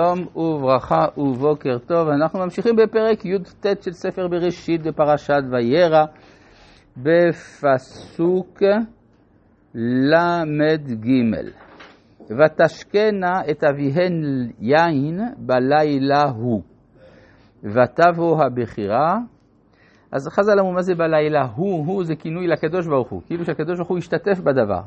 שלום וברכה ובוקר טוב, אנחנו ממשיכים בפרק י"ט של ספר בראשית בפרשת וירא בפסוק ל"ג ותשקנה את אביהן יין בלילה הוא ותבוא הבכירה אז חז"ל אמרו מה זה בלילה הוא, הוא זה כינוי לקדוש ברוך הוא, כאילו שהקדוש ברוך הוא השתתף בדבר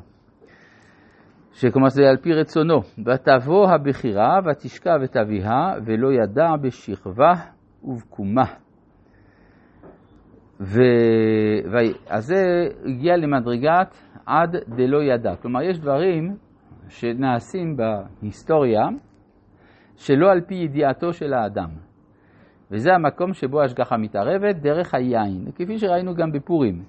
שכלומר זה על פי רצונו. ותבוא הבכירה ותשכב את אביה ולא ידע בשכבה ובקומה. ו... ו... אז זה הגיע למדרגת עד דלא ידע. כלומר, יש דברים שנעשים בהיסטוריה שלא על פי ידיעתו של האדם. וזה המקום שבו ההשגחה מתערבת דרך היין, כפי שראינו גם בפורים.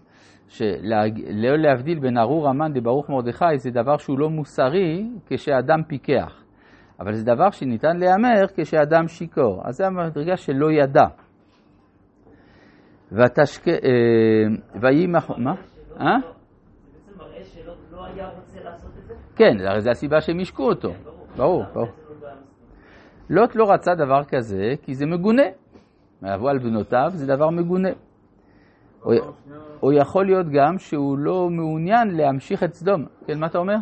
שלא להבדיל בין ארור המן לברוך מרדכי זה דבר שהוא לא מוסרי כשאדם פיקח, אבל זה דבר שניתן להיאמר כשאדם שיכור. אז זה המדרגה שלא ידע. ותשק... אה, ויהי מח... מה? אה? כן, הרי זו הסיבה שהם השקו אותו. ברור, ברור. לוט לא רצה דבר כזה כי זה מגונה. לבוא על בנותיו זה דבר מגונה. או יכול להיות גם שהוא לא מעוניין להמשיך את סדום. כן, מה אתה אומר?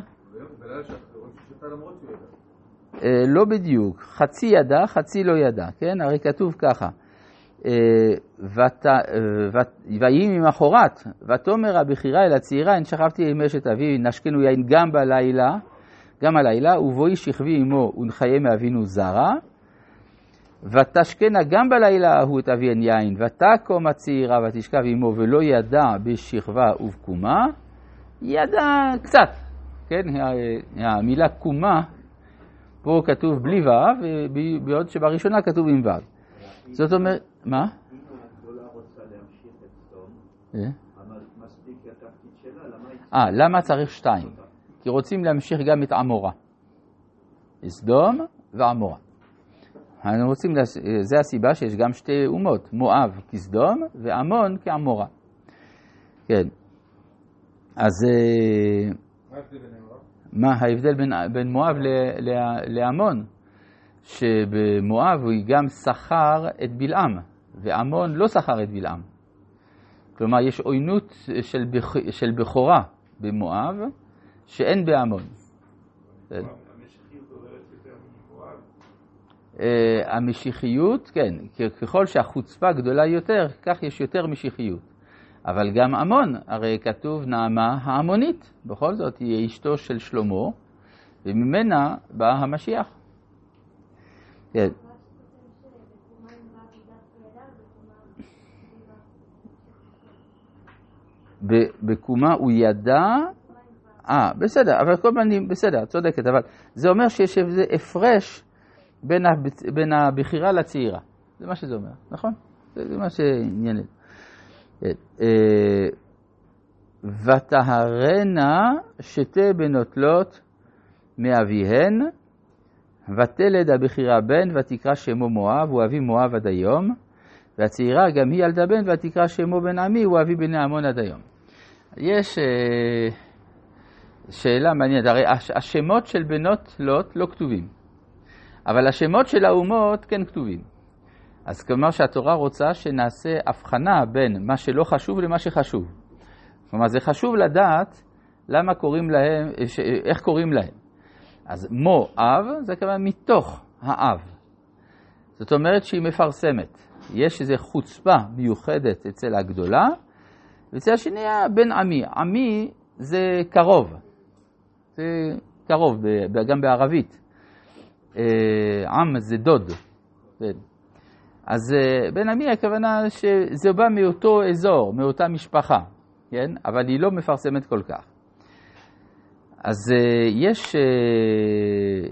אה, לא בדיוק, חצי ידע, חצי לא ידע, כן? הרי כתוב ככה, אה, אה, ויהי ממחרת, ותאמר הבכירה אל הצעירה, הן שכבתי עם אשת אבי, נשקנו יין גם בלילה, גם הלילה, ובואי שכבי עמו ונחיה מאבינו זרה, ותשכנה גם בלילה ההוא את אביהן יין, ותקום הצעירה ותשכב עמו ולא ידע בשכבה ובקומה, ידע קצת, כן, המילה קומה, פה כתוב בלי ו', בעוד שבראשונה כתוב עם ו'. זאת אומרת, מה? אה, למה צריך שתיים? כי רוצים להמשיך גם את עמורה. סדום ועמורה. אנחנו רוצים, זה הסיבה שיש גם שתי אומות, מואב כסדום ועמון כעמורה. כן. אז אה, מה ההבדל בין, בין מואב לעמון? שבמואב הוא גם שכר את בלעם, ועמון לא שכר את בלעם. כלומר, יש עוינות של, בכ... של בכורה במואב שאין בעמון. אה, המשיחיות, כן, ככל שהחוצפה גדולה יותר, כך יש יותר משיחיות. אבל גם עמון, הרי כתוב נעמה העמונית, בכל זאת היא אשתו של שלמה, וממנה בא המשיח. כן. בקומה הוא ידע, אה, בסדר, אבל כל פנים, בסדר, צודקת, אבל זה אומר שיש איזה הפרש בין, הבצ... בין הבכירה לצעירה. זה מה שזה אומר, נכון? זה מה שעניין. כן. אה, ותהרנה שתי בנות לוט מאביהן, ותלד הבכירה בן, ותקרא שמו מואב, הוא אבי מואב עד היום, והצעירה גם היא ילדה בן, ותקרא שמו בן עמי, הוא אבי בני עמון עד היום. יש אה, שאלה מעניינת, הרי השמות של בנות לוט לא כתובים. אבל השמות של האומות כן כתובים. אז כלומר שהתורה רוצה שנעשה הבחנה בין מה שלא חשוב למה שחשוב. כלומר, זה חשוב לדעת למה קוראים להם, איך קוראים להם. אז מו אב, זה כמובן מתוך האב. זאת אומרת שהיא מפרסמת. יש איזו חוצפה מיוחדת אצל הגדולה, ואצל השני בן עמי. עמי זה קרוב. זה קרוב, גם בערבית. אה, עם זה דוד. כן. אז אה, בן עמי הכוונה שזה בא מאותו אזור, מאותה משפחה, כן? אבל היא לא מפרסמת כל כך. אז אה, יש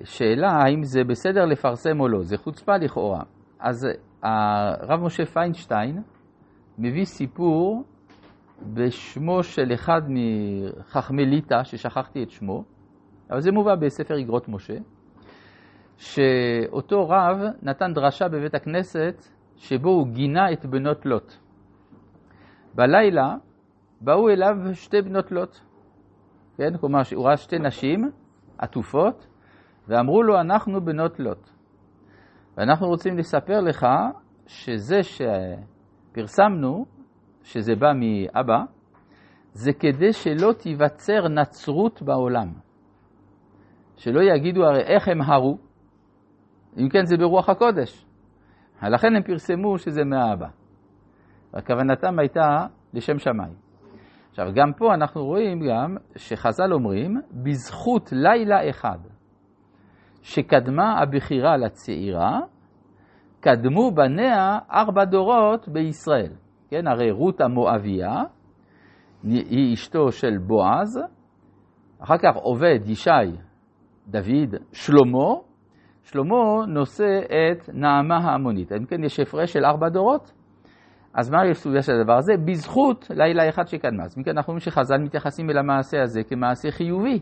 שאלה האם זה בסדר לפרסם או לא, זה חוצפה לכאורה. אז הרב משה פיינשטיין מביא סיפור בשמו של אחד מחכמי ליטא, ששכחתי את שמו, אבל זה מובא בספר אגרות משה. שאותו רב נתן דרשה בבית הכנסת שבו הוא גינה את בנות לוט. בלילה באו אליו שתי בנות לוט, כן? כלומר, הוא ראה שתי נשים עטופות, ואמרו לו, אנחנו בנות לוט. ואנחנו רוצים לספר לך שזה שפרסמנו, שזה בא מאבא, זה כדי שלא תיווצר נצרות בעולם. שלא יגידו הרי איך הם הרו, אם כן זה ברוח הקודש. לכן הם פרסמו שזה מהאבא. וכוונתם הייתה לשם שמיים. עכשיו, גם פה אנחנו רואים גם שחז"ל אומרים, בזכות לילה אחד שקדמה הבחירה לצעירה, קדמו בניה ארבע דורות בישראל. כן, הרי רות המואביה היא אשתו של בועז, אחר כך עובד ישי, דוד, שלמה, שלמה נושא את נעמה העמונית. אם כן, יש הפרש של ארבע דורות. אז מה הסוגיה של הדבר הזה? בזכות לילה אחד שקדמה. אז מכאן אנחנו אומרים שחז"ל מתייחסים אל המעשה הזה כמעשה חיובי.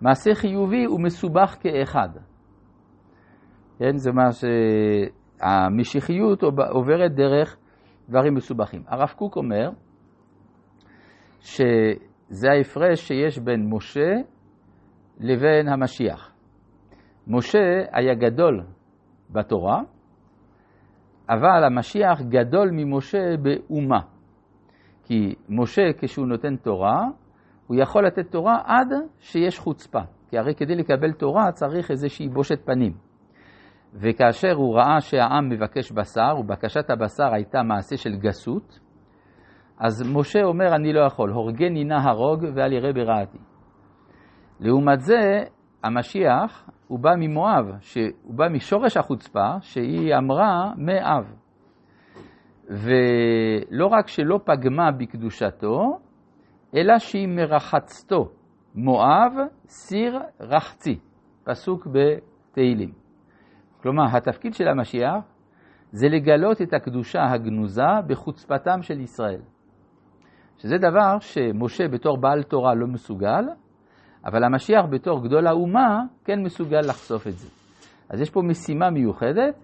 מעשה חיובי הוא מסובך כאחד. כן, זה מה שהמשיחיות עוברת דרך דברים מסובכים. הרב קוק אומר שזה ההפרש שיש בין משה לבין המשיח. משה היה גדול בתורה, אבל המשיח גדול ממשה באומה. כי משה, כשהוא נותן תורה, הוא יכול לתת תורה עד שיש חוצפה. כי הרי כדי לקבל תורה צריך איזושהי בושת פנים. וכאשר הוא ראה שהעם מבקש בשר, ובקשת הבשר הייתה מעשה של גסות, אז משה אומר, אני לא יכול, הורגני נא הרוג ואל ירא ברעתי. לעומת זה, המשיח, הוא בא ממואב, הוא בא משורש החוצפה, שהיא אמרה מאב. ולא רק שלא פגמה בקדושתו, אלא שהיא מרחצתו. מואב, סיר רחצי, פסוק בתהילים. כלומר, התפקיד של המשיח זה לגלות את הקדושה הגנוזה בחוצפתם של ישראל. שזה דבר שמשה בתור בעל תורה לא מסוגל, אבל המשיח בתור גדול האומה כן מסוגל לחשוף את זה. אז יש פה משימה מיוחדת.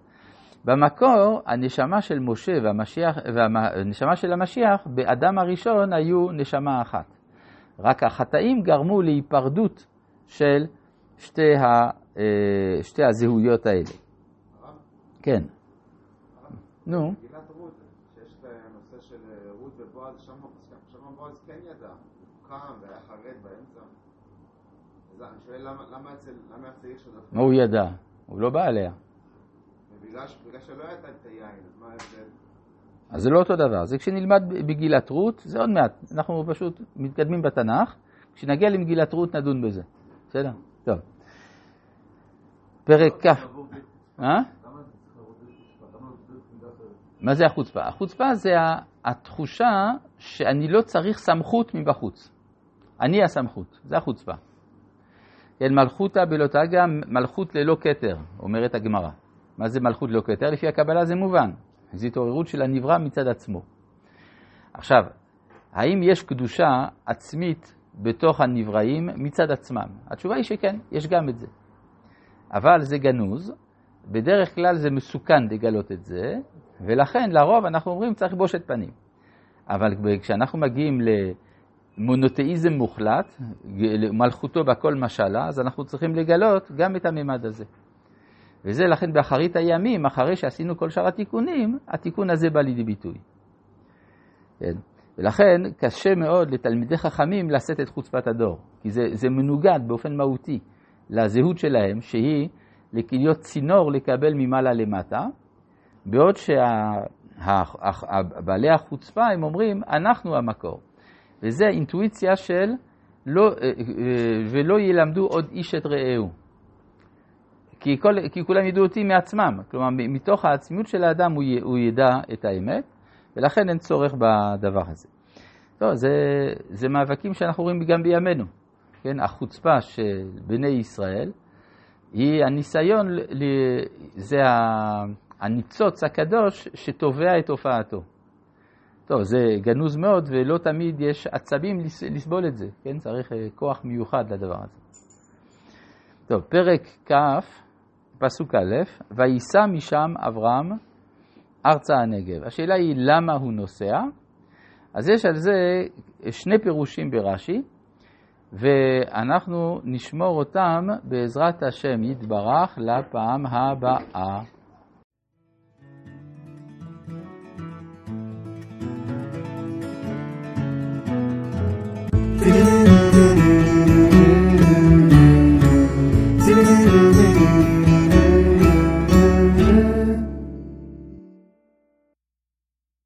במקור, הנשמה של משה והמשיח, והנשמה של המשיח, באדם הראשון היו נשמה אחת. רק החטאים גרמו להיפרדות של שתי, ה, אה, שתי הזהויות האלה. כן. נו. שיש את הנושא של רות ובועז, שם בועז כן ידע, הוא קם והיה חרד באמצע. אני שואל למה אצל איש עוד... מה הוא ידע? הוא לא בא אליה. בגלל שלא הייתה את היין, אז מה ההבדל? אז זה לא אותו דבר, זה כשנלמד בגילת רות, זה עוד מעט, אנחנו פשוט מתקדמים בתנ"ך, כשנגיע למגילת רות נדון בזה, בסדר? טוב. פרק כ'. אה? מה זה החוצפה? החוצפה זה התחושה שאני לא צריך סמכות מבחוץ. אני הסמכות, זה החוצפה. כן, מלכותא בלא תגא, מלכות ללא כתר, אומרת הגמרא. מה זה מלכות ללא כתר? לפי הקבלה זה מובן. זו התעוררות של הנברא מצד עצמו. עכשיו, האם יש קדושה עצמית בתוך הנבראים מצד עצמם? התשובה היא שכן, יש גם את זה. אבל זה גנוז, בדרך כלל זה מסוכן לגלות את זה, ולכן לרוב אנחנו אומרים צריך בושת פנים. אבל כשאנחנו מגיעים למונותאיזם מוחלט, מלכותו בכל משלה, אז אנחנו צריכים לגלות גם את הממד הזה. וזה לכן באחרית הימים, אחרי שעשינו כל שאר התיקונים, התיקון הזה בא לידי ביטוי. כן? ולכן קשה מאוד לתלמידי חכמים לשאת את חוצפת הדור, כי זה, זה מנוגד באופן מהותי לזהות שלהם, שהיא להיות צינור לקבל ממעלה למטה, בעוד שבעלי החוצפה הם אומרים, אנחנו המקור. וזה אינטואיציה של לא, אה, אה, ולא ילמדו עוד איש את רעהו. כי, כל, כי כולם ידעו אותי מעצמם, כלומר מתוך העצמיות של האדם הוא, הוא ידע את האמת, ולכן אין צורך בדבר הזה. טוב, זה, זה מאבקים שאנחנו רואים גם בימינו, כן? החוצפה של בני ישראל היא הניסיון, זה הניצוץ הקדוש שתובע את הופעתו. טוב, זה גנוז מאוד ולא תמיד יש עצבים לסבול את זה, כן? צריך אה, כוח מיוחד לדבר הזה. טוב, פרק כ' פסוק א', וייסע משם אברהם ארצה הנגב. השאלה היא למה הוא נוסע? אז יש על זה שני פירושים ברש"י, ואנחנו נשמור אותם בעזרת השם יתברך לפעם הבאה. Benim